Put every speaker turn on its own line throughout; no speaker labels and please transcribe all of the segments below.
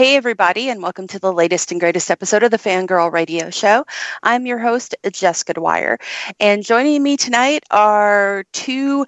Hey, everybody, and welcome to the latest and greatest episode of the Fangirl Radio Show. I'm your host, Jessica Dwyer, and joining me tonight are two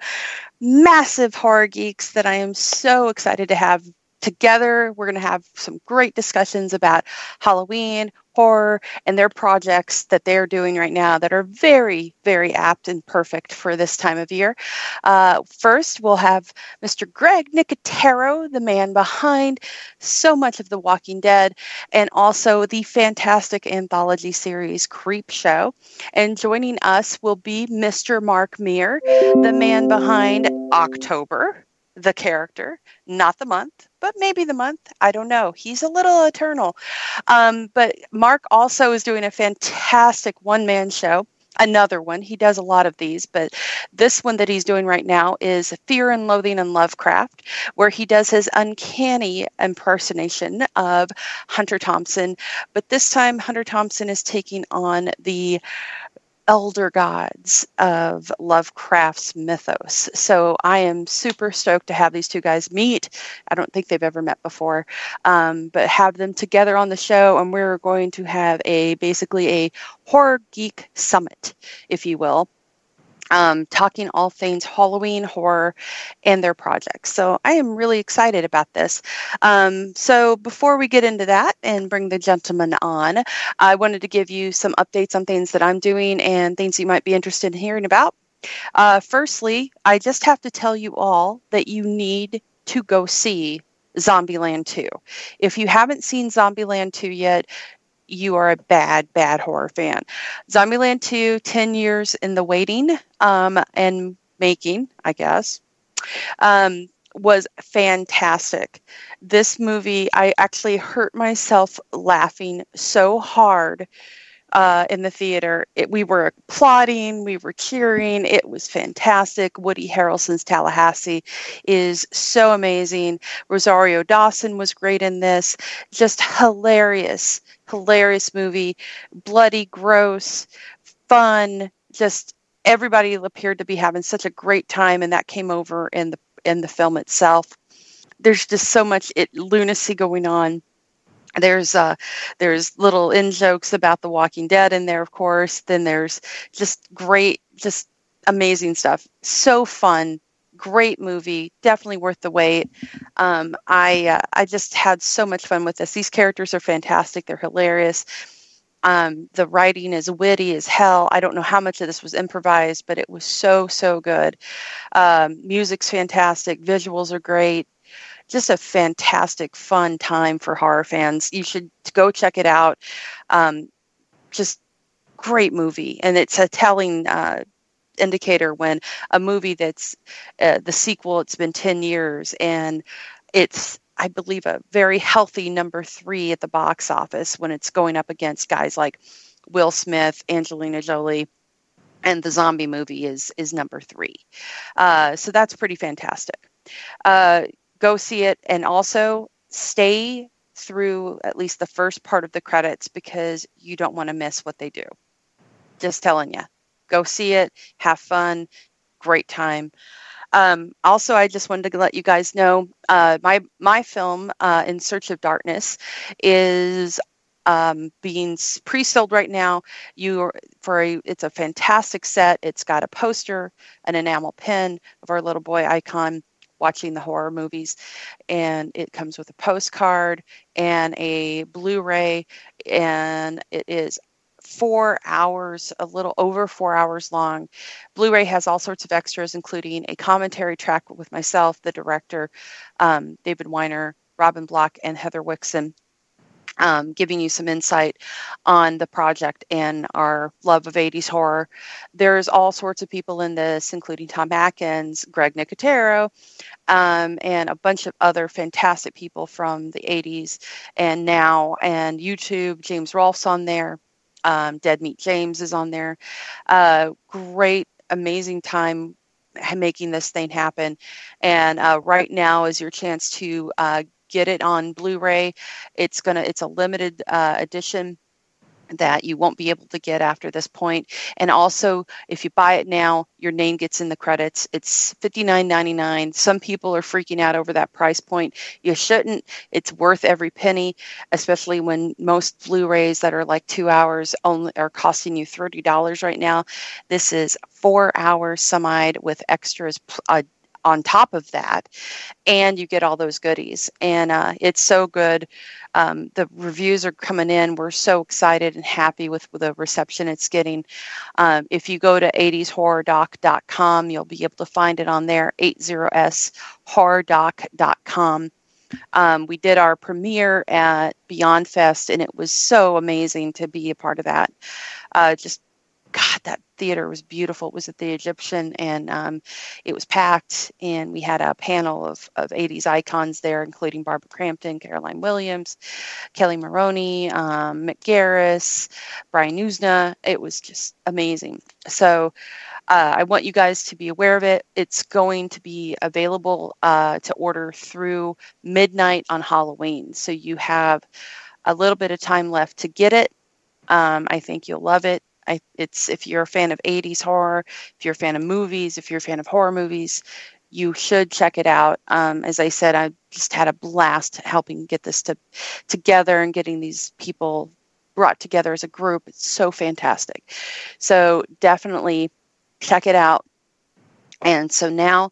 massive horror geeks that I am so excited to have together. We're going to have some great discussions about Halloween, horror, and their projects that they're doing right now that are very, very apt and perfect for this time of year. Uh, first, we'll have Mr. Greg Nicotero, the man behind so much of The Walking Dead, and also the fantastic anthology series Creep Show. And joining us will be Mr. Mark Meer, the man behind October the character, not the month, but maybe the month. I don't know. He's a little eternal. Um, but Mark also is doing a fantastic one man show. Another one. He does a lot of these, but this one that he's doing right now is Fear and Loathing and Lovecraft, where he does his uncanny impersonation of Hunter Thompson. But this time, Hunter Thompson is taking on the elder gods of Lovecraft's mythos. So I am super stoked to have these two guys meet. I don't think they've ever met before, um, but have them together on the show, and we're going to have a basically a horror geek summit, if you will um, talking all things Halloween horror and their projects. So I am really excited about this. Um, so before we get into that and bring the gentleman on, I wanted to give you some updates on things that I'm doing and things you might be interested in hearing about. Uh, firstly, I just have to tell you all that you need to go see Zombieland 2. If you haven't seen Zombieland 2 yet, you are a bad, bad horror fan. Zombieland 2, 10 years in the waiting um, and making, I guess, um, was fantastic. This movie, I actually hurt myself laughing so hard uh, in the theater. It, we were applauding, we were cheering. It was fantastic. Woody Harrelson's Tallahassee is so amazing. Rosario Dawson was great in this. Just hilarious, hilarious movie. Bloody, gross, fun. Just everybody appeared to be having such a great time, and that came over in the in the film itself. There's just so much it, lunacy going on there's uh there's little in jokes about the walking dead in there of course. Then there's just great just amazing stuff. So fun. Great movie. Definitely worth the wait. Um, i uh, i just had so much fun with this. These characters are fantastic. They're hilarious. Um, the writing is witty as hell. I don't know how much of this was improvised but it was so so good. Um, music's fantastic. Visuals are great just a fantastic, fun time for horror fans. You should go check it out. Um, just great movie, and it's a telling uh, indicator when a movie that's uh, the sequel. It's been ten years, and it's I believe a very healthy number three at the box office when it's going up against guys like Will Smith, Angelina Jolie and the zombie movie is is number three. Uh, so that's pretty fantastic. Uh, go see it and also stay through at least the first part of the credits because you don't want to miss what they do. Just telling you. Go see it, have fun, great time. Um, also, I just wanted to let you guys know uh, my my film, uh, In Search of Darkness, is um, being pre-sold right now. You for a it's a fantastic set. It's got a poster, an enamel pin of our little boy icon watching the horror movies. And it comes with a postcard and a Blu ray, and it is four hours, a little over four hours long. Blu ray has all sorts of extras, including a commentary track with myself, the director, um, David Weiner, Robin Block, and Heather Wixson um, giving you some insight on the project and our love of 80s horror. There's all sorts of people in this, including Tom Atkins, Greg Nicotero, um, and a bunch of other fantastic people from the 80s and now, and YouTube. James Rolfe's on there. Um, Dead Meat James is on there. Uh, great, amazing time making this thing happen. And uh, right now is your chance to uh, get it on Blu-ray. It's gonna it's a limited uh, edition. that you won't be able to get after this point. And also, if you buy it now, your name gets in the credits. It's $59.99. Some people are freaking out over that price point. You shouldn't. It's worth every penny, especially when most Blu-rays that are like two hours only are costing you $30 right now. This is four hours semi with extras. Uh, on top of that, and you get all those goodies. And uh, it's so good um, the reviews are coming in. We're so excited and happy with, with the reception it's getting. Um, if you go to 80shorrordoc.com, you'll be able to find it on there, 80shorrordoc.com. Um, we did our premiere at Beyond Fest, and it was so amazing to be a part of that. Uh, just God, that theater was beautiful. It was at the Egyptian, and um, it was packed. And we had a panel of, of 80s icons there, including Barbara Crampton, Caroline Williams, Kelli Maroney, um, Mick Garris, Brian Yuzna. It was just amazing. So uh, I want you guys to be aware of it. It's going to be available uh, to order through midnight on Halloween. So you have a little bit of time left to get it. Um, I think you'll love it. I, it's if you're a fan of 80s horror, if you're a fan of movies, if you're a fan of horror movies, you should check it out. Um, as I said, I just had a blast helping get this to together and getting these people brought together as a group. It's so fantastic. So definitely check it out. And so now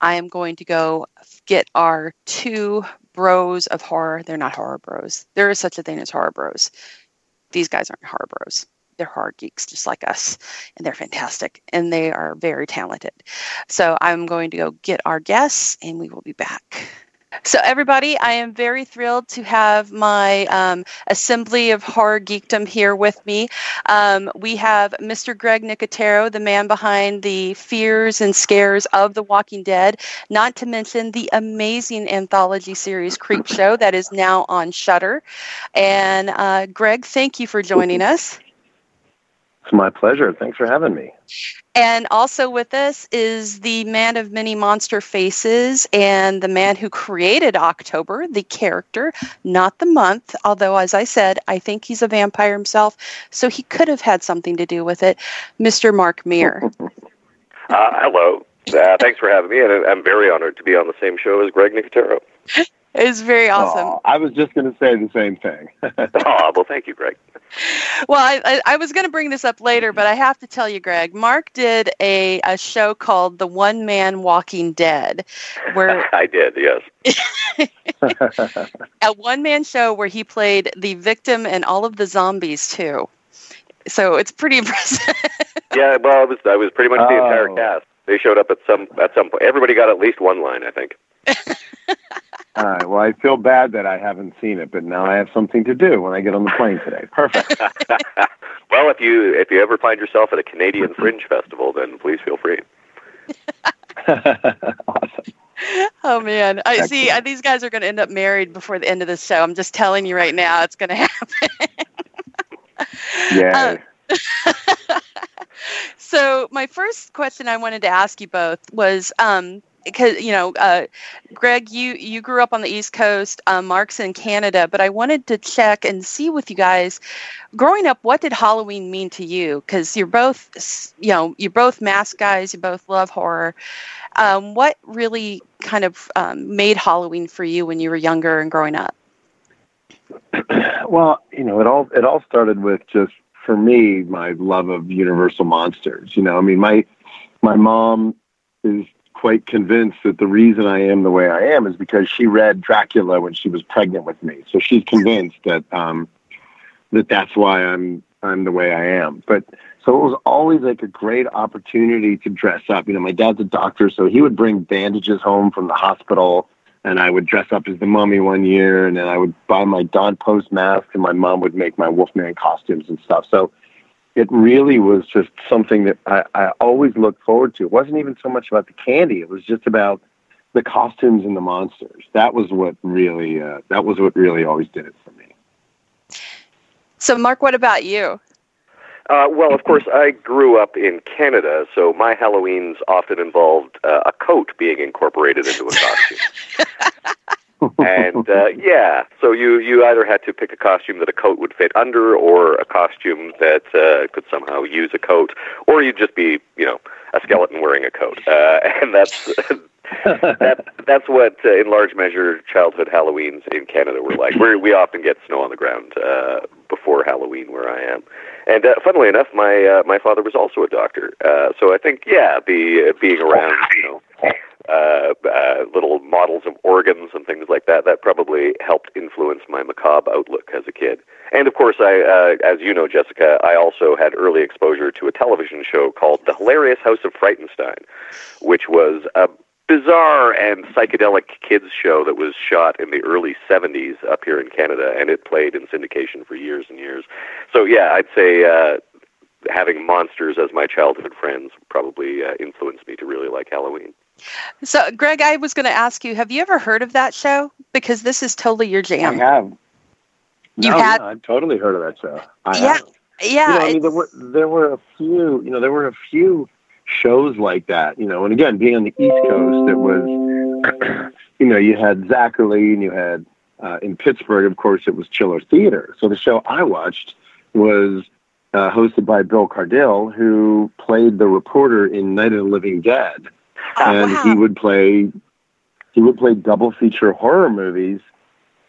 I am going to go get our two bros of horror. They're not horror bros. There is such a thing as horror bros. These guys aren't horror bros they're hard geeks just like us and they're fantastic and they are very talented so i'm going to go get our guests and we will be back so, everybody, I am very thrilled to have my um, assembly of horror geekdom here with me. Um, we have Mr. Greg Nicotero, the man behind the fears and scares of The Walking Dead, not to mention the amazing anthology series Creep Show that is now on Shudder. And uh, Greg, thank you for joining us.
It's my pleasure. Thanks for having me.
And also with us is the man of many monster faces and the man who created October, the character, not the month. Although, as I said, I think he's a vampire himself, so he could have had something to do with it. Mr. Mark Meer.
uh, hello. Uh, thanks for having me, and I'm very honored to be on the same show as Greg Nicotero.
It's very awesome.
Oh, I was just going to say the same thing.
oh, well, thank you, Greg.
Well, I, I, I was going to bring this up later, but I have to tell you, Greg, Mark did a, a show called The One Man Walking Dead, where
I did, yes.
a one man show where he played the victim and all of the zombies, too. So it's pretty impressive.
yeah, well, I was, I was pretty much the entire oh. cast. They showed up at some at some point. Everybody got at least one line, I think.
All right. Well, I feel bad that I haven't seen it, but now I have something to do when I get on the plane today. Perfect.
well, if you if you ever find yourself at a Canadian Fringe Festival, then please feel free.
awesome.
Oh man, I Excellent. see. These guys are going to end up married before the end of the show. I'm just telling you right now, it's going to happen.
yeah.
Uh, so my first question I wanted to ask you both was um, because you know, uh, Greg, you you grew up on the East Coast, uh, Mark's in Canada, but I wanted to check and see with you guys, growing up, what did Halloween mean to you? Because you're both, you know, you're both mask guys, you both love horror. Um, what really kind of um, made Halloween for you when you were younger and growing up?
Well, you know, it all it all started with just for me my love of Universal monsters. You know, I mean, my my mom is quite convinced that the reason I am the way I am is because she read Dracula when she was pregnant with me. So she's convinced that um, that that's why I'm I'm the way I am. But so it was always like a great opportunity to dress up. You know, my dad's a doctor, so he would bring bandages home from the hospital, and I would dress up as the mummy one year, and then I would buy my Don Post mask, and my mom would make my Wolfman costumes and stuff. So it really was just something that I, I always looked forward to. It wasn't even so much about the candy; it was just about the costumes and the monsters. That was what really uh, that was what really always did it for me.
So, Mark, what about you?
Uh, well, of course, I grew up in Canada, so my Halloweens often involved uh, a coat being incorporated into a costume. and uh, yeah, so you you either had to pick a costume that a coat would fit under, or a costume that uh, could somehow use a coat, or you'd just be you know a skeleton wearing a coat, uh, and that's. that, that's what, uh, in large measure, childhood Halloweens in Canada were like. we we often get snow on the ground uh, before Halloween where I am, and uh, funnily enough, my uh, my father was also a doctor. Uh, so I think, yeah, the uh, being around, you know, uh, uh, little models of organs and things like that. That probably helped influence my macabre outlook as a kid. And of course, I, uh, as you know, Jessica, I also had early exposure to a television show called The Hilarious House of Frightenstein, which was a bizarre and psychedelic kids show that was shot in the early 70s up here in Canada, and it played in syndication for years and years. So yeah, I'd say uh, having monsters as my childhood friends probably uh, influenced me to really like Halloween.
So, Greg, I was going to ask you: Have you ever heard of that show? Because this is totally your jam.
I have.
You
no,
had?
Yeah, I've totally heard of that show. I
yeah,
have.
yeah.
You know, I mean, there were there were a few. You know, there were a few shows like that. You know, and again, being on the East Coast, it was. you know, you had Zacherley, and you had uh, in Pittsburgh, of course, it was Chiller Theater. So the show I watched was uh, hosted by Bill Cardille, who played the reporter in Night of the Living Dead,
Oh,
and
wow.
he would play he would play double feature horror movies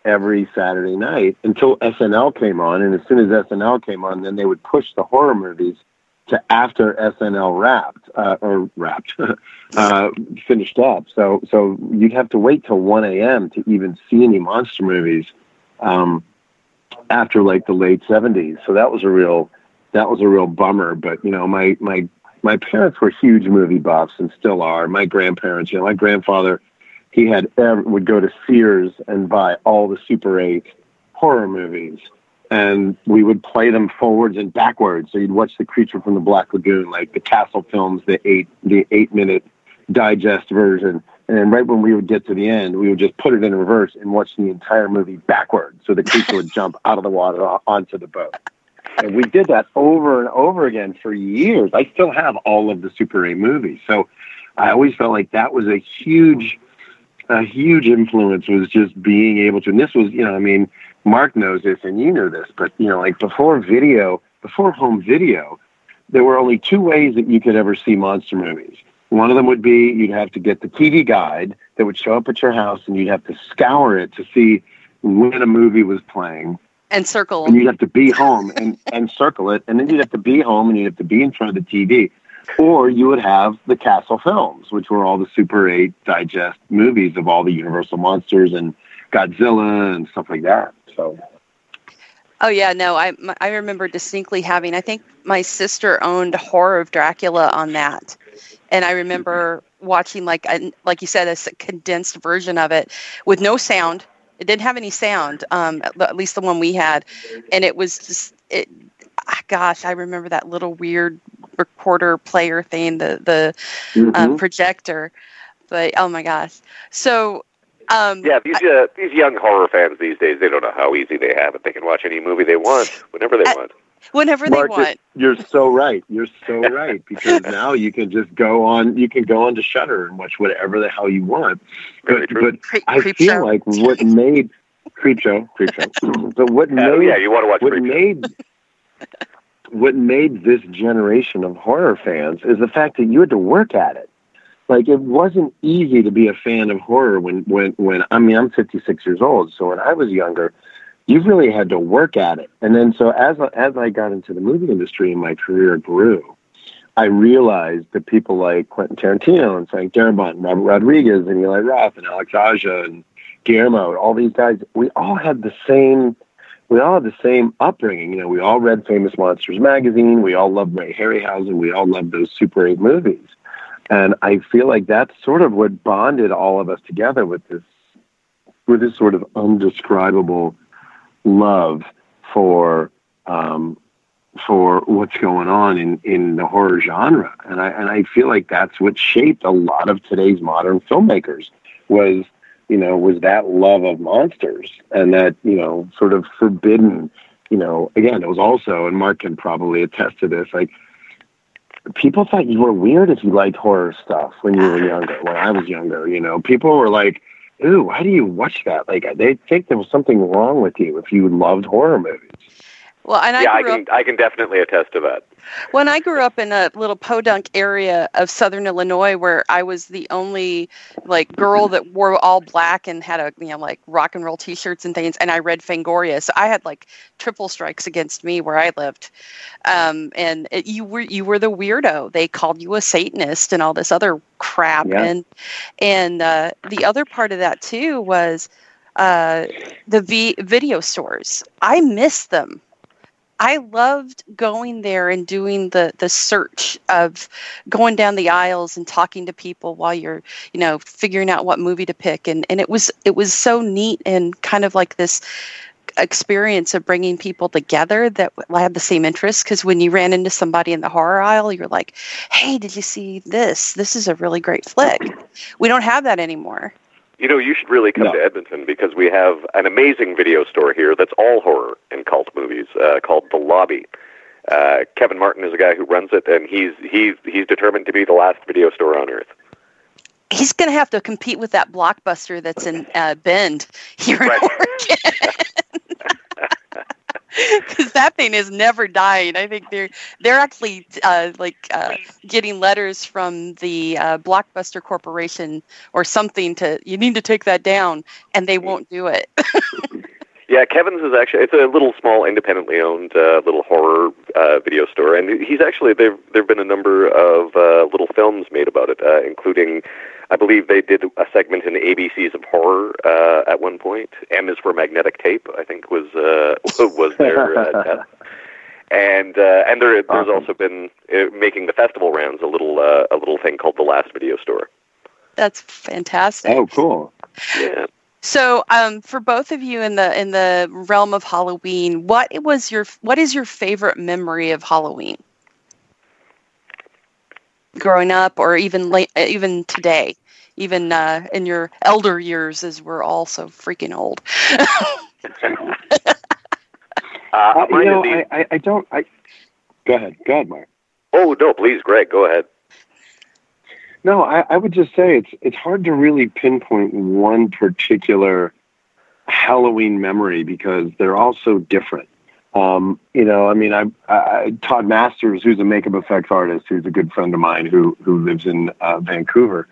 every Saturday night until SNL came on, and as soon as SNL came on, then they would push the horror movies to after SNL wrapped uh, or wrapped uh, finished up. So so you'd have to wait till one a.m. to even see any monster movies um, after like the late seventies. So that was a real that was a real bummer. But you know my my my parents were huge movie buffs and still are. My grandparents, you know, my grandfather, he had would go to Sears and buy all the Super 8 horror movies, and we would play them forwards and backwards. So you'd watch The Creature from the Black Lagoon, like the Castle films, the eight the eight minute digest version. And right when we would get to the end, we would just put it in reverse and watch the entire movie backwards. So the creature would jump out of the water onto the boat. And we did that over and over again for years. I still have all of the Super 8 movies. So I always felt like that was a huge, a huge influence was just being able to, and this was, you know, I mean, Mark knows this and you know this, but, you know, like before video, before home video, there were only two ways that you could ever see monster movies. One of them would be you'd have to get the TV guide that would show up at your house and you'd have to scour it to see when a movie was playing
and circle.
and you'd have to be home and, and circle it, and then you'd have to be home and you'd have to be in front of the TV. Or you would have the Castle films, which were all the Super 8 digest movies of all the Universal monsters and Godzilla and stuff like that. So,
Oh yeah, no, I I remember distinctly having. I think my sister owned Horror of Dracula on that, and I remember watching like a, like you said a condensed version of it with no sound. It didn't have any sound, um, at, at least the one we had, and it was just it. ah, Gosh, I remember that little weird recorder player thing, the the um,
mhm.
projector. But oh my gosh, so um,
Yeah, these uh, these young horror fans these days, they don't know how easy they have it. They can watch any movie they want, whenever they
I-
want.
whenever
Mark,
they want.
you're so right. You're so right because now you can just go on. You can go on to Shudder and watch whatever the hell you want.
Very
But,
true.
but
Creep,
I
creep
feel
show.
like what made Creep Show, Creep Show. but what
Uh,
made
yeah, you want to watch
what
Creep Show.
made what made this generation of horror fans is the fact that you had to work at it. Like it wasn't easy to be a fan of horror when when when I mean I'm 56 years old, so when I was younger, you really had to work at it. And then so as as I got into the movie industry and my career grew, I realized that people like Quentin Tarantino and Frank Darabont and Robert Rodriguez and Eli Roth and Alex Aja and Guillermo, all these guys, we all had the same we all had the same upbringing. You know, we all read Famous Monsters magazine. We all loved Ray Harryhausen. We all loved those Super 8 movies. And I feel like that's sort of what bonded all of us together with this with this sort of undescribable love for um, for what's going on in, in the horror genre. And I and I feel like that's what shaped a lot of today's modern filmmakers was you know, was that love of monsters and that, you know, sort of forbidden, you know, again, it was also, and Mark can probably attest to this, like people thought you were weird if you liked horror stuff when you were younger, when I was younger, you know, people were like, ooh, why do you watch that? Like they think there was something wrong with you if you loved horror movies.
Well, and I
yeah, I can
up
I can definitely attest to that.
when I grew up in a little podunk area of southern Illinois where I was the only like girl that wore all black and had a you know like rock and roll t-shirts and things and I read Fangoria. So I had like triple strikes against me where I lived. Um, and it, you were you were the weirdo. They called you a satanist and all this other crap
Yeah.
and and uh, the other part of that too was uh, the v- video stores. I miss them. I loved going there and doing the the search of going down the aisles and talking to people while you're you know figuring out what movie to pick. And and it was it was so neat and kind of like this experience of bringing people together that had the same interests because when you ran into somebody in the horror aisle you're like hey did you see this? This is a really great flick. We don't have that anymore
You know, you should really come
No.
to Edmonton because we have an amazing video store here that's all horror and cult movies uh, called The Lobby. Uh, Kevin Martin is the guy who runs it, and he's he's he's determined to be the last video store on earth.
he's going to have to compete with that blockbuster that's in uh, Bend here in Oregon. Because that thing is never dying. I think they're they're actually uh, like uh, getting letters from the uh, Blockbuster Corporation or something to you need to take that down, and they won't do it.
Yeah, Kevin's is actually it's a little small, independently owned uh, little horror uh, video store, and he's actually there. There've been a number of uh, little films made about it, uh, including, I believe they did a segment in the ABCs of horror uh, at one point. M is for magnetic tape, I think was uh, was their uh, test. And uh, and there, there's
Awesome.
also been uh, making the festival rounds a little uh, a little thing called the Last Video Store.
That's fantastic.
Oh, cool.
Yeah.
So, um, for both of you in the in the realm of Halloween, what was your what is your favorite memory of Halloween? Growing up, or even late, even today, even uh, in your elder years, as we're all so freaking old.
Uh,
Uh, you know,
the-
I, I, I don't. I go ahead. Go ahead, Mark.
oh no, please, Greg, go ahead.
No, I, I would just say it's it's hard to really pinpoint one particular Halloween memory because they're all so different. Um, you know, I mean, I, I Todd Masters, who's a makeup effects artist, who's a good friend of mine who who lives in uh, Vancouver.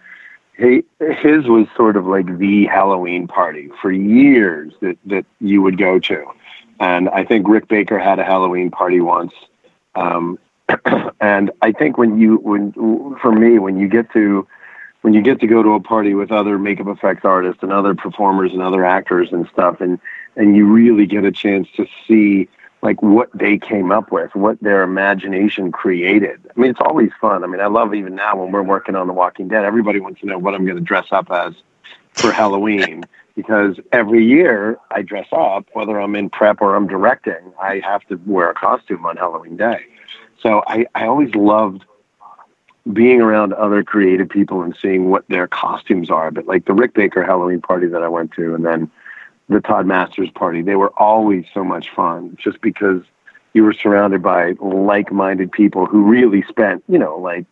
He, his was sort of like the Halloween party for years that that you would go to, and I think Rick Baker had a Halloween party once. Um, and I think when you when for me when you get to when you get to go to a party with other makeup effects artists and other performers and other actors and stuff and and you really get a chance to see like what they came up with what their imagination created i mean it's always fun i mean i love even now when we're working on the walking dead everybody wants to know what i'm going to dress up as for halloween because every year i dress up whether i'm in prep or i'm directing i have to wear a costume on halloween day so I, I always loved being around other creative people and seeing what their costumes are. But like the Rick Baker Halloween party that I went to, and then the Todd Masters party, they were always so much fun just because you were surrounded by like minded people who really spent, you know, like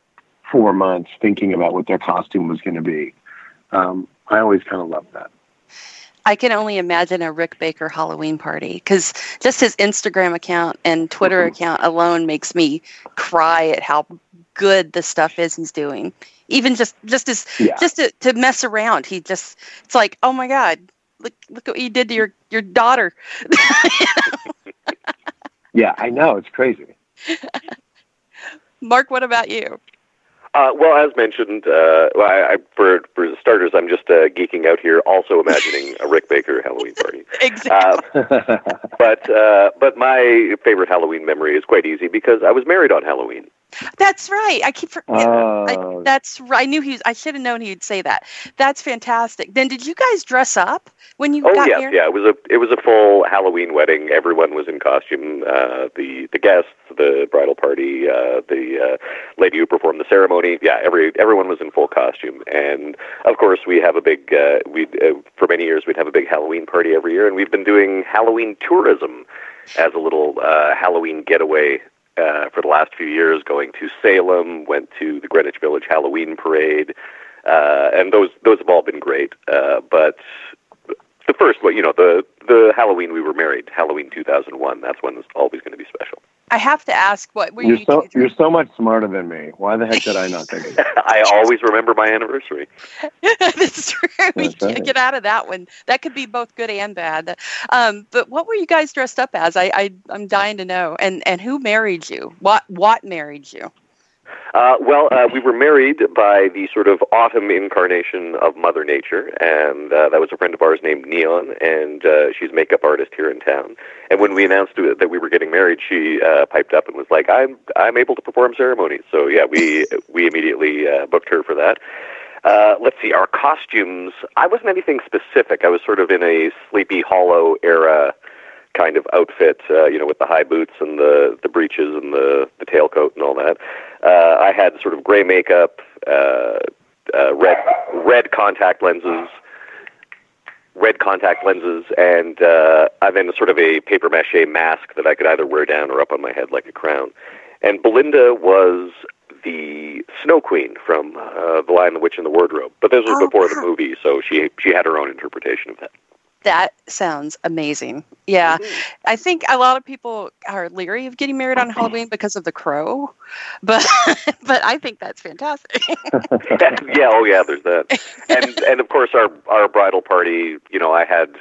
four months thinking about what their costume was going to be. Um, I always kind of loved that.
I can only imagine a Rick Baker Halloween party because just his Instagram account and Twitter account alone makes me cry at how good the stuff is he's doing. Even just just as
Yeah.
just to, to mess around, he just it's like, oh my god, look look what you did to your your daughter.
Yeah, I know. It's crazy.
Mark, what about you?
Uh, well, as mentioned, uh, well, I, I, for for starters, I'm just uh, geeking out here, also imagining a Rick Baker Halloween party.
Exactly.
Uh, but uh, but my favorite Halloween memory is quite easy because I was married on Halloween.
That's right. I keep forgetting. I,
Oh.
that's right. I knew he was. I should have known he'd say that. That's fantastic. Then, did you guys dress up when you
Oh
got
yes,
married?
yeah. It was a it was a full Halloween wedding. Everyone was in costume. Uh, the the guests, the bridal party, uh, the uh, lady who performed the ceremony. Yeah, every everyone was in full costume. And of course, we have a big. Uh, we uh, for many years we'd have a big Halloween party every year, and we've been doing Halloween tourism as a little uh, Halloween getaway. Uh, for the last few years, going to Salem, went to the Greenwich Village Halloween Parade, uh, and those those have all been great. Uh, but the first, well, you know, the the Halloween we were married, Halloween 2001. That's one that's always going to be special.
I have to ask, what were
You're
you
so you're so much smarter than me. Why the heck did I not think of that?
I always remember my anniversary.
That's true. We
That's
can't
right.
get out of that one. That could be both good and bad. Um, but what were you guys dressed up as? I, I I'm dying to know. And and who married you? What what married you?
Uh, well, uh, we were married by the sort of autumn incarnation of Mother Nature, and uh, that was a friend of ours named Neon, and uh, she's a makeup artist here in town. And when we announced that we were getting married, she uh, piped up and was like, "I'm I'm able to perform ceremonies." So yeah, we we immediately uh, booked her for that. Uh, let's see, our costumes. I wasn't anything specific. I was sort of in a Sleepy Hollow era kind of outfit, uh, you know, with the high boots and the the breeches and the the tailcoat and all that. Uh, I had sort of gray makeup, uh, uh, red red contact lenses, red contact lenses, and uh, I then sort of a paper mache mask that I could either wear down or up on my head like a crown. And Belinda was the Snow Queen from uh, The Lion, the Witch, and the Wardrobe. But this was
Oh,
before the movie, so she she had her own interpretation of that.
That sounds amazing. Yeah. I think a lot of people are leery of getting married on Halloween because of the crow. But but I think that's fantastic.
yeah, oh yeah, there's that. And and of course our our bridal party, you know, I had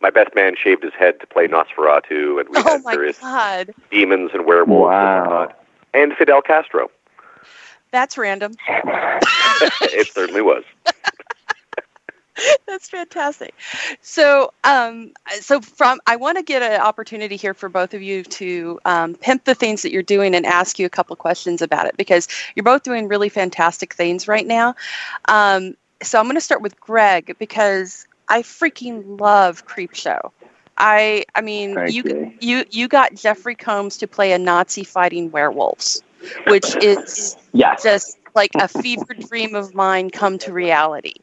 my best man shaved his head to play Nosferatu and we
oh
had
my
various
god.
demons and werewolves and
Wow.
whatnot. And Fidel Castro.
That's random.
it certainly was.
That's fantastic. So, um, so from I want to get an opportunity here for both of you to um, pimp the things that you're doing and ask you a couple questions about it because you're both doing really fantastic things right now. Um, so I'm going to start with Greg because I freaking love Creep Show. I I mean
Thank
you
you.
you you got Jeffrey Combs to play a Nazi fighting werewolves, which is
Yes.
just like a fever dream of mine come to reality.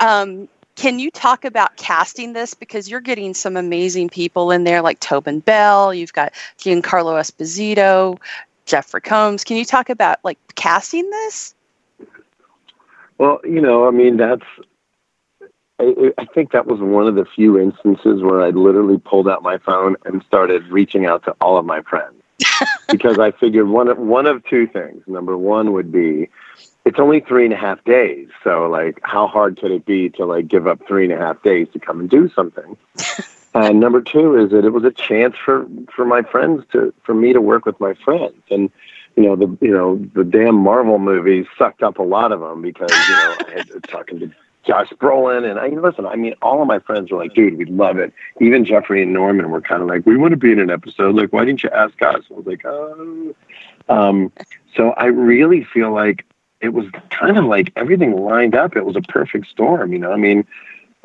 Um, can you talk about casting this because you're getting some amazing people in there like Tobin Bell, you've got Giancarlo Esposito, Jeffrey Combs. Can you talk about like casting this?
Well, you know, I mean, that's. I, I think that was one of the few instances where I literally pulled out my phone and started reaching out to all of my friends because I figured one of one of two things. Number one would be, it's only three and a half days, so like, how hard could it be to like give up three and a half days to come and do something? and number two is that it was a chance for for my friends to for me to work with my friends and you know the you know the damn Marvel movies sucked up a lot of them because you know I had talking to Josh Brolin and I listen. I mean, all of my friends were like, "Dude, we love it." Even Jeffrey and Norman were kind of like, "We want to be in an episode. Like, why didn't you ask us?" I was like, "Oh." Um, so I really feel like it was kind of like everything lined up. It was a perfect storm. You know, I mean.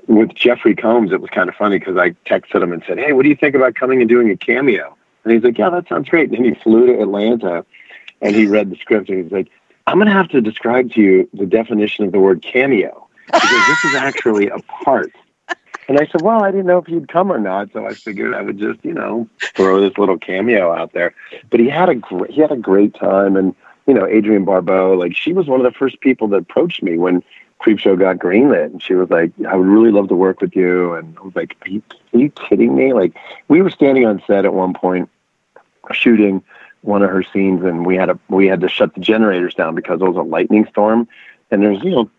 With Jeffrey Combs, it was kind of funny because I texted him and said, "Hey, what do you think about coming and doing a cameo?" And he's like, "Yeah, that sounds great." And then he flew to Atlanta, and he read the script, and he's like, "I'm going to have to describe to you the definition of the word cameo because this is actually a part." And I said, "Well, I didn't know if you'd come or not, so I figured I would just, you know, throw this little cameo out there." But he had a great, he had a great time, and you know, Adrienne Barbeau, like she was one of the first people that approached me when Creepshow got greenlit, and she was like, "I would really love to work with you." And I was like, "Are you, are you kidding me?" Like, we were standing on set at one point, shooting one of her scenes, and we had a we had to shut the generators down because it was a lightning storm, and there's you know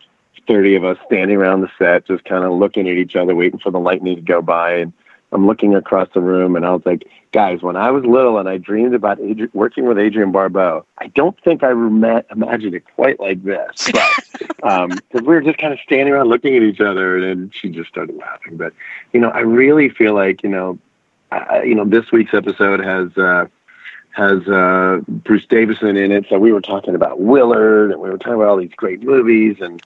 thirty of us standing around the set, just kind of looking at each other, waiting for the lightning to go by, and I'm looking across the room, and I was like, "Guys, when I was little and I dreamed about Adri- working with Adrienne Barbeau, I don't think I rem- imagined it quite like this." But um, because we were just kind of standing around looking at each other, and she just started laughing. But you know, I really feel like you know, I, you know, this week's episode has uh, has uh, Bruce Davison in it. So we were talking about Willard, and we were talking about all these great movies, and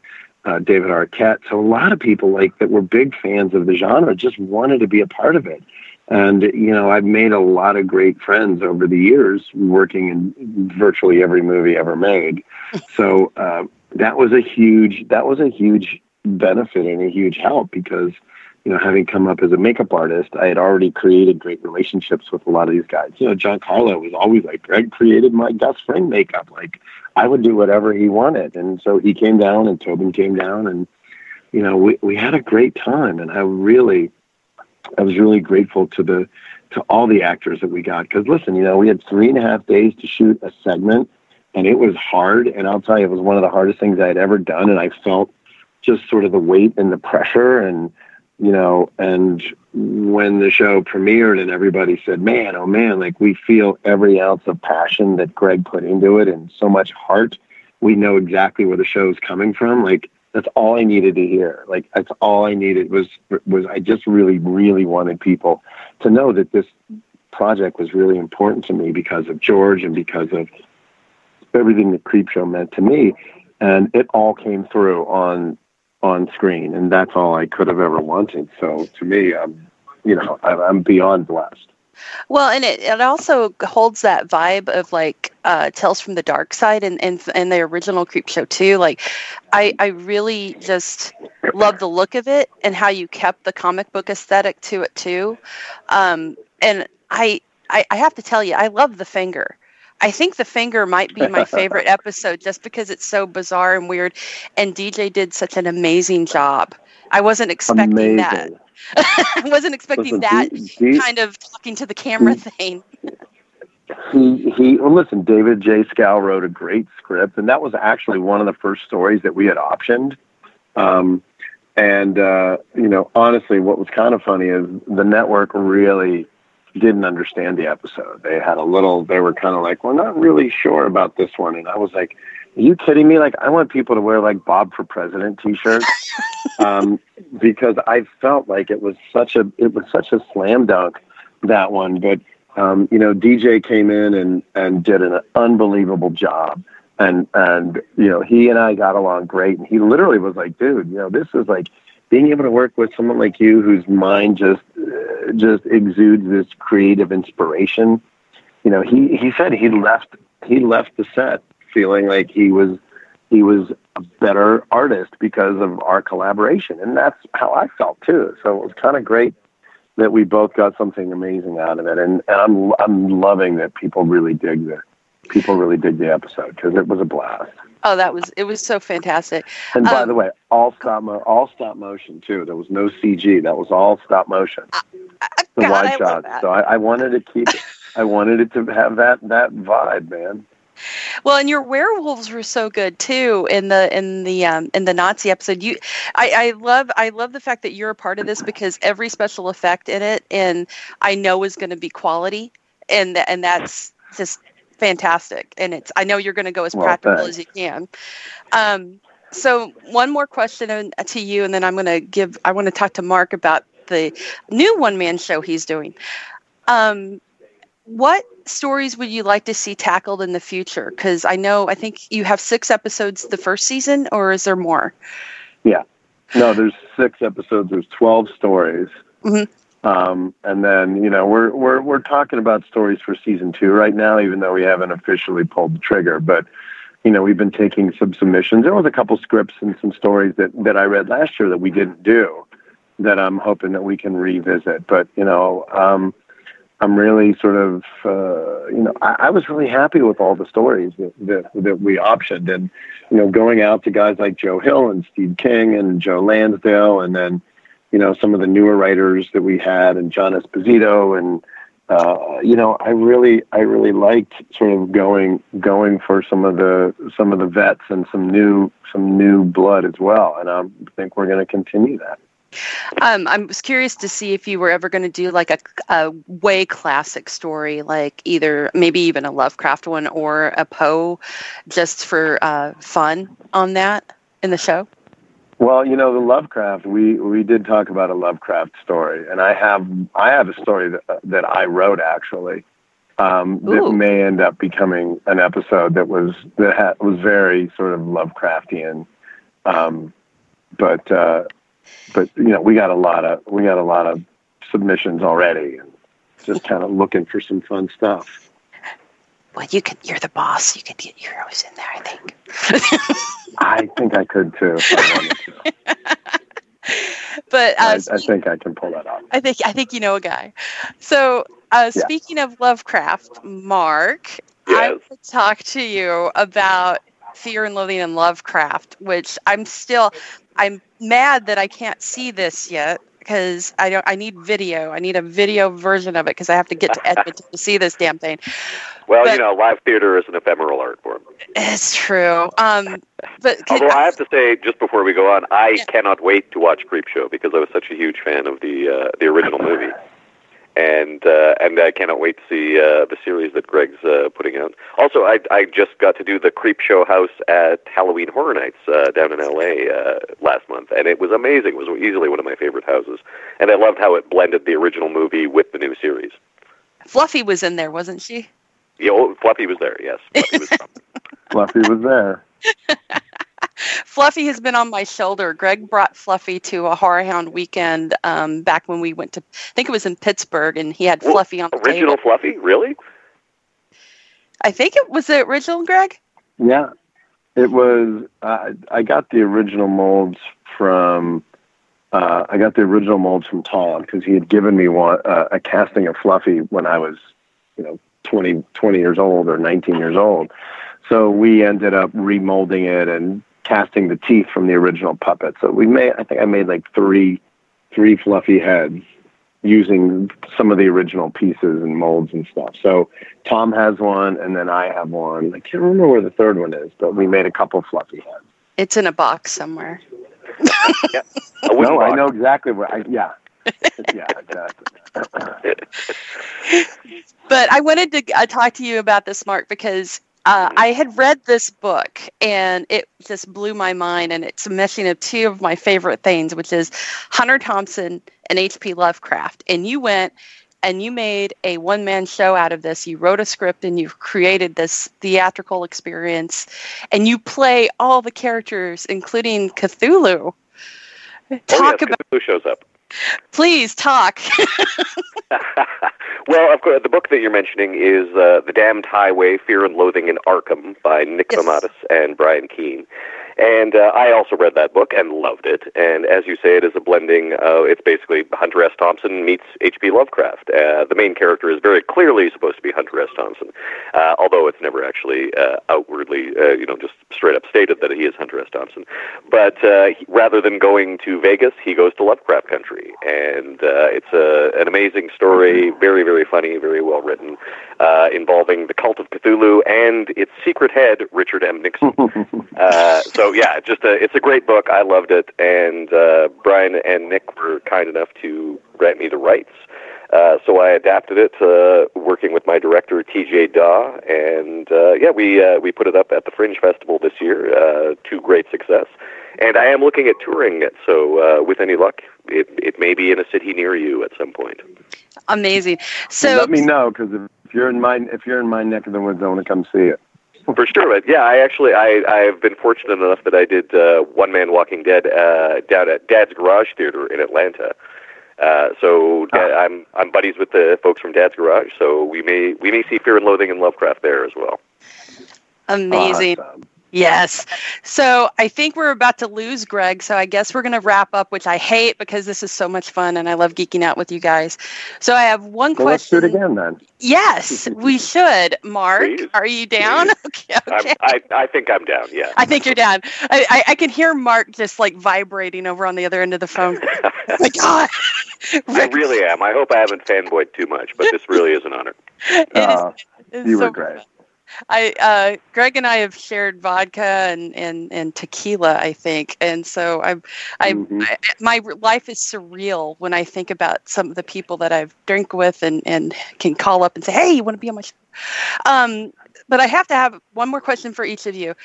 uh, David Arquette. So a lot of people like that were big fans of the genre just wanted to be a part of it. And you know, I've made a lot of great friends over the years working in virtually every movie ever made. So uh, that was a huge that was a huge benefit and a huge help because you know, having come up as a makeup artist, I had already created great relationships with a lot of these guys. You know, Giancarlo was always like, Greg created my Gus Fring makeup. Like, I would do whatever he wanted. And so he came down and Tobin came down and, you know, we, we had a great time. And I really, I was really grateful to the, to all the actors that we got. Cause listen, you know, we had three and a half days to shoot a segment and it was hard. And I'll tell you, it was one of the hardest things I had ever done. And I felt just sort of the weight and the pressure and, you know, and when the show premiered and everybody said, man, oh man, like we feel every ounce of passion that Greg put into it and so much heart. We know exactly where the show's coming from. Like that's all I needed to hear. Like that's all I needed was, was I just really, really wanted people to know that this project was really important to me because of George and because of everything that Creepshow meant to me. And it all came through on on screen, and that's all I could have ever wanted. So to me, I'm, you know, I'm beyond blessed.
Well, and it, it also holds that vibe of like uh, Tales from the Dark Side and, and and the original Creep Show too. Like, I I really just love the look of it and how you kept the comic book aesthetic to it too. Um, and I, I I have to tell you, I love the finger. I think the finger might be my favorite episode just because it's so bizarre and weird. And DJ did such an amazing job. I wasn't expecting amazing. that. I wasn't expecting listen, that he, kind of talking to the camera he, thing.
he he well listen, David J. Schow wrote a great script, and that was actually one of the first stories that we had optioned. Um, and uh, you know, honestly, what was kind of funny is the network really didn't understand the episode. They had a little, they were kind of like, we're not really sure about this one. And I was like, are you kidding me? Like, I want people to wear like Bob for President t-shirts. um, because I felt like it was such a, it was such a slam dunk, that one. But, um, you know, DJ came in and, and did an unbelievable job. And, and, you know, he and I got along great. And he literally was like, dude, you know, this is like, being able to work with someone like you whose mind just uh, just exudes this creative inspiration you know he he said he left he left the set feeling like he was he was a better artist because of our collaboration. And that's how I felt too. So it was kind of great that we both got something amazing out of it. And, and I'm I'm loving that people really dig the people really dig the episode because it was a blast
Oh, that was it was so fantastic.
And by um, the way, all stop mo- all stop motion too. There was no CG. That was all stop motion. The God, wide shots. So I, I wanted to keep. I wanted it to have that that vibe, man.
Well, and your werewolves were so good too in the in the um, in the Nazi episode. You, I, I love I love the fact that you're a part of this because every special effect in it, and I know is going to be quality, and and that's just fantastic. And it's I know you're going to go as well, practical thanks. as you can. Um, so one more question to you, and then I'm going to give. I want to talk to Mark about the new one man show he's doing. Um, what stories would you like to see tackled in the future? Because I know I think you have six episodes the first season, or is there more?
Yeah, no, there's six episodes. There's twelve stories. Mm-hmm. Um, and then you know we're we're we're talking about stories for season two right now, even though we haven't officially pulled the trigger. But you know we've been taking some submissions. There was a couple scripts and some stories that that I read last year that we didn't do, that I'm hoping that we can revisit. But you know. Um, I'm really sort of, uh, you know, I, I, was really happy with all the stories that, that, that we optioned, and you know, going out to guys like Joe Hill and Steve King and Joe Lansdale, and then you know, some of the newer writers that we had and John Esposito and, uh, you know, I really, I really liked sort of going, going for some of the, some of the vets and some new, some new blood as well. And I think we're going to continue that.
Um, I was curious to see if you were ever going to do like a, a way classic story, like either maybe even a Lovecraft one or a Poe, just for uh, fun on that in the show.
Well, you know, the Lovecraft, we, we did talk about a Lovecraft story, and I have I have a story that that I wrote actually um, that may end up becoming an episode that was that ha- was very sort of Lovecraftian, um, but uh, but you know we got a lot of we got a lot of submissions already, and just kind of looking for some fun stuff
well, you could. You're the boss. You could get heroes in there. I think.
I think I could too. I
but but
I,
uh,
I think I can pull that off.
I think I think you know a guy. So uh,
Yeah.
speaking of Lovecraft, Mark, I
Yes.
want to talk to you about Fear and Loathing in Lovecraft, which I'm still I'm mad that I can't see this yet because I don't I need video. I need a video version of it because I have to get to Edmonton to see this damn thing.
Well,
But-
you know, live theater is an ephemeral art form.
It's true. Um, but could-
Although I have to say, just before we go on, I
Yeah.
cannot wait to watch Creepshow because I was such a huge fan of the uh, the original movie, and uh, and I cannot wait to see uh, the series that Greg's uh, putting out. Also, I I just got to do the Creep Show house at Halloween Horror Nights uh, down in L.A. Uh, last month, and it was amazing. It was easily one of my favorite houses, and I loved how it blended the original movie with the new series.
Fluffy was in there, wasn't she?
Yeah, oh, Fluffy was there. Yes, Fluffy was.
Fluffy was there.
Fluffy has been on my shoulder. Greg brought Fluffy to a HorrorHound weekend um, back when we went to, I think it was in Pittsburgh, and he had
Whoa,
Fluffy on the
Original
table.
Fluffy, really?
I think it was the original, Greg.
Yeah, it was. Uh, I got the original molds from. Uh, I got the original molds from Tom because he had given me one uh, a casting of Fluffy when I was, you know, 20, 20 years old or 19 years old. So we ended up remolding it and casting the teeth from the original puppet. So we made. I think I made like three, three Fluffy heads using some of the original pieces and molds and stuff. So Tom has one, and then I have one. I can't remember where the third one is, but we made a couple fluffy heads.
It's in a box somewhere.
A wooden
No, I know exactly where. I, yeah, yeah, exactly.
But I wanted to uh, talk to you about this, Mark, because uh, I had read this book and it just blew my mind. And it's a meshing of two of my favorite things, which is Hunter Thompson and H.P. Lovecraft. And you went and you made a one man show out of this. You wrote a script and you created this theatrical experience. And you play all the characters, including Cthulhu.
Oh,
Talk
yes,
about,
Cthulhu shows up.
please talk.
well, of course, the book that you're mentioning is uh, The Damned Highway, Fear and Loathing in Arkham by Nick
Yes.
And Brian Keene. And uh, I also read that book and loved it. And as you say, it is a blending. Uh, it's basically Hunter S. Thompson meets H.P. Lovecraft. Uh, the main character is very clearly supposed to be Hunter S. Thompson, uh, although it's never actually uh, outwardly, uh, you know, just straight up stated that he is Hunter S. Thompson. But uh, he, rather than going to Vegas, he goes to Lovecraft country, and uh, it's a, an amazing story, very, very funny, very well written, uh, involving the cult of Cthulhu and its secret head, Richard M. Nixon. Uh, so yeah, just a, it's a great book. I loved it, and uh, Brian and Nick were kind enough to grant me the rights. Uh, so I adapted it, uh, working with my director T.J. Dawe, and uh, yeah, we uh, we put it up at the Fringe Festival this year uh, to great success. And I am looking at touring it, so uh, with any luck, it it may be in a city near you at some point.
Amazing. So
let me know because if you're in my if you're in my neck of the woods, I want to come see it.
For sure, but yeah, I actually I I've been fortunate enough that I did uh, One Man Walking Dead uh, down at Dad's Garage Theater in Atlanta. Uh, so Dad, I'm I'm buddies with the folks from Dad's Garage, so we may we may see Fear and Loathing and Lovecraft there as well.
amazing.
Awesome.
Yes. So I think we're about to lose Greg. So I guess we're going to wrap up, which I hate because this is so much fun and I love geeking out with you guys. So I have one
Well, let's do
question.
it again then.
Yes, we should. Mark,
Please.
are you down? Okay. okay.
I'm, I I think I'm down. Yeah.
I think you're down. I, I, I can hear Mark just like vibrating over on the other end of the phone. oh my God.
I really am. I hope I haven't fanboyed too much, but this really is an honor.
it is-
Uh,
it's
you were great.
fun. I uh, Greg and I have shared vodka and, and, and tequila, I think, and so I'm, I,
Mhm.
I my life is surreal when I think about some of the people that I've drank with and, and can call up and say, "Hey, you want to be on my show?" Um, but I have to have one more question for each of you.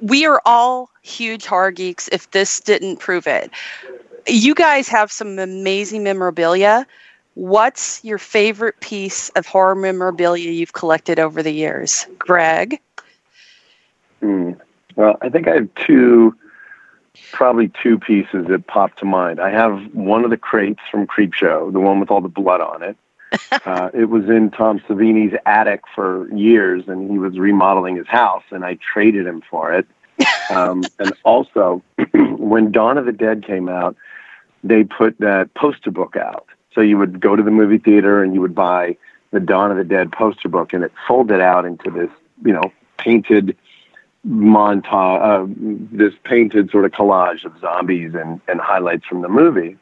We are all huge horror geeks. If this didn't prove it, you guys have some amazing memorabilia. What's your favorite piece of horror memorabilia you've collected over the years? Greg?
Hmm. Well, I think I have two, probably two pieces that pop to mind. I have one of the crates from Creepshow, the one with all the blood on it. uh, it was in Tom Savini's attic for years, and he was remodeling his house, and I traded him for it. Um, and also, when Dawn of the Dead came out, they put that poster book out. So you would go to the movie theater and you would buy the Dawn of the Dead poster book, and it folded out into this, you know, painted montage, uh, this painted sort of collage of zombies and, and highlights from the movie.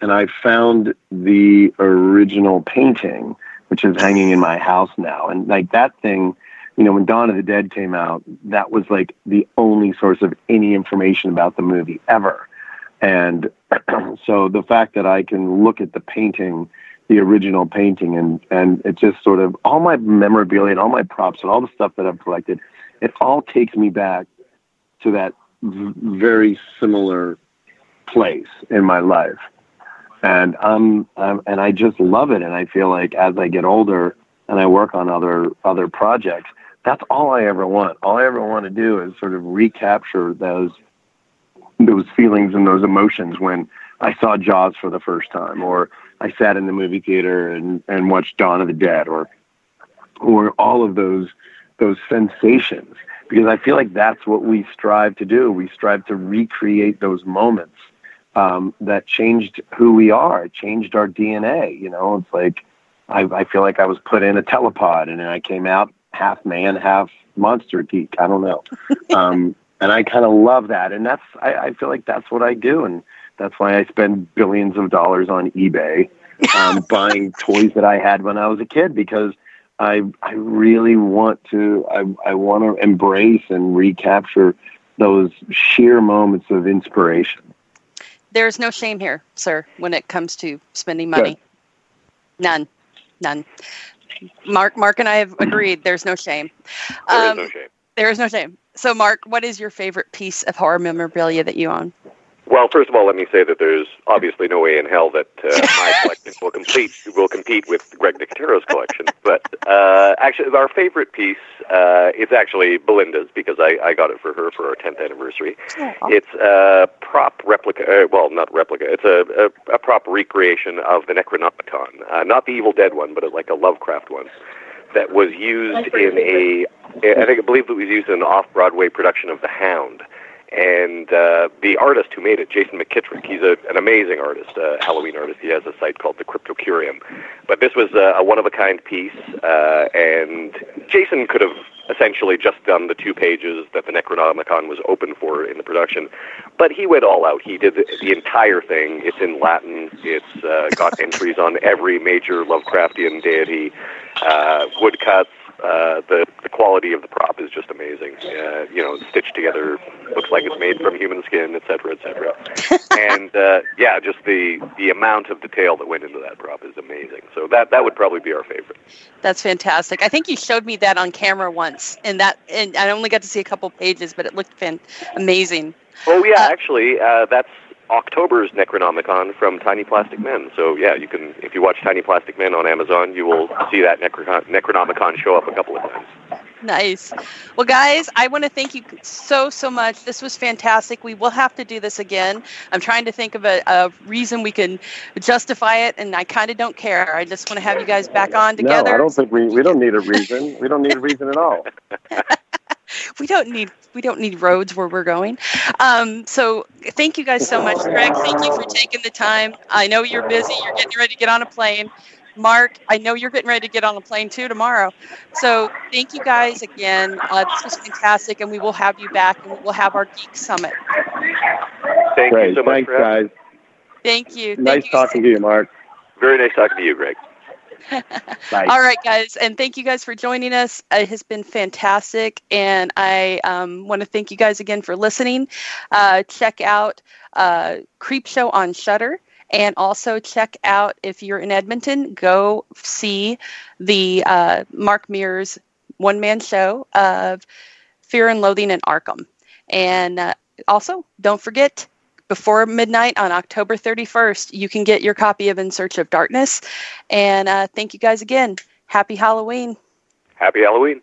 And I found the original painting, which is hanging in my house now. And like that thing, you know, when Dawn of the Dead came out, that was like the only source of any information about the movie ever. And so the fact that I can look at the painting, the original painting, and and it just sort of all my memorabilia and all my props and all the stuff that I've collected, it all takes me back to that v- very similar place in my life. And I'm, I'm and I just love it. And I feel like as I get older and I work on other other projects, that's all I ever want. All I ever want to do is sort of recapture those those feelings and those emotions when I saw Jaws for the first time, or I sat in the movie theater and, and watched Dawn of the Dead, or or all of those those sensations. Because I feel like that's what we strive to do. We strive to recreate those moments um, that changed who we are. It changed our DNA. You know, it's like I, I feel like I was put in a telepod and then I came out half man, half monster geek. I don't know. Um, and I kind of love that. And that's, I, I feel like that's what I do. And that's why I spend billions of dollars on eBay um, buying toys that I had when I was a kid because I, I really want to, I, I want to embrace and recapture those sheer moments of inspiration.
There's no shame here, sir, when it comes to spending money. Good. None, none. Mark, Mark, and I have agreed. There's no shame.
There um, is no shame.
There is no shame. So, Mark, what is your favorite piece of horror memorabilia that you own?
Well, first of all, let me say that there's obviously no way in hell that uh, my collection will complete will compete with Greg Nicotero's collection. But uh, actually, our favorite piece uh, is actually Belinda's because I, I got it for her for our 10th anniversary. Aww. It's a prop replica. Uh, well, not replica. It's a, a, a prop recreation of the Necronomicon, uh, not the Evil Dead one, but like a Lovecraft one that was used in a. I think I believe it was used in an off-Broadway production of The Hound and uh, the artist who made it, Jason McKittrick, he's a, an amazing artist, uh, Halloween artist. He has a site called the Cryptocurium. But this was a, a one-of-a-kind piece, uh, and Jason could have essentially just done the two pages that the Necronomicon was open for in the production, but he went all out. He did the, the entire thing. It's in Latin. It's uh, got entries on every major Lovecraftian deity, uh, woodcuts, uh, the the quality of the prop is just amazing. Uh, you know, stitched together, looks like it's made from human skin, et cetera, et cetera. and uh, yeah, just the the amount of detail that went into that prop is amazing. So that that would probably be our favorite.
That's fantastic. I think you showed me that on camera once, and that and I only got to see a couple pages, but it looked fan- amazing.
Oh yeah, uh, actually, uh, that's October's Necronomicon from Tiny Plastic Men. So yeah, you can if you watch Tiny Plastic Men on Amazon, you will see that Necronomicon show up a couple of times.
Nice. Well, guys, I want to thank you so so much. This was fantastic. We will have to do this again. I'm trying to think of a, a reason we can justify it, and I kind of don't care. I just want to have you guys back on together.
No, I don't think we we don't need a reason. We don't need a reason at all.
we don't need we don't need roads where we're going. Um, so thank you guys so much, Greg. Thank you for taking the time. I know you're busy. You're getting ready to get on a plane. Mark, I know you're getting ready to get on a plane too tomorrow. So thank you guys again. Uh, this was fantastic, and we will have you back, and we'll have our Geek Summit.
Thank Great. you so much,
Thanks, guys.
Thank you.
Nice
thank
you talking to you, Mark.
Very nice talking to you, Greg.
All right, guys, and thank you guys for joining us. It has been fantastic, and I um, want to thank you guys again for listening. Uh, check out uh, Creepshow on Shudder. and also check out if you're in Edmonton, go see the uh, Mark Meer's one man show of Fear and Loathing in Arkham, and uh, also don't forget before midnight on October 31st, you can get your copy of In Search of Darkness. And uh, thank you guys again. Happy Halloween.
Happy Halloween.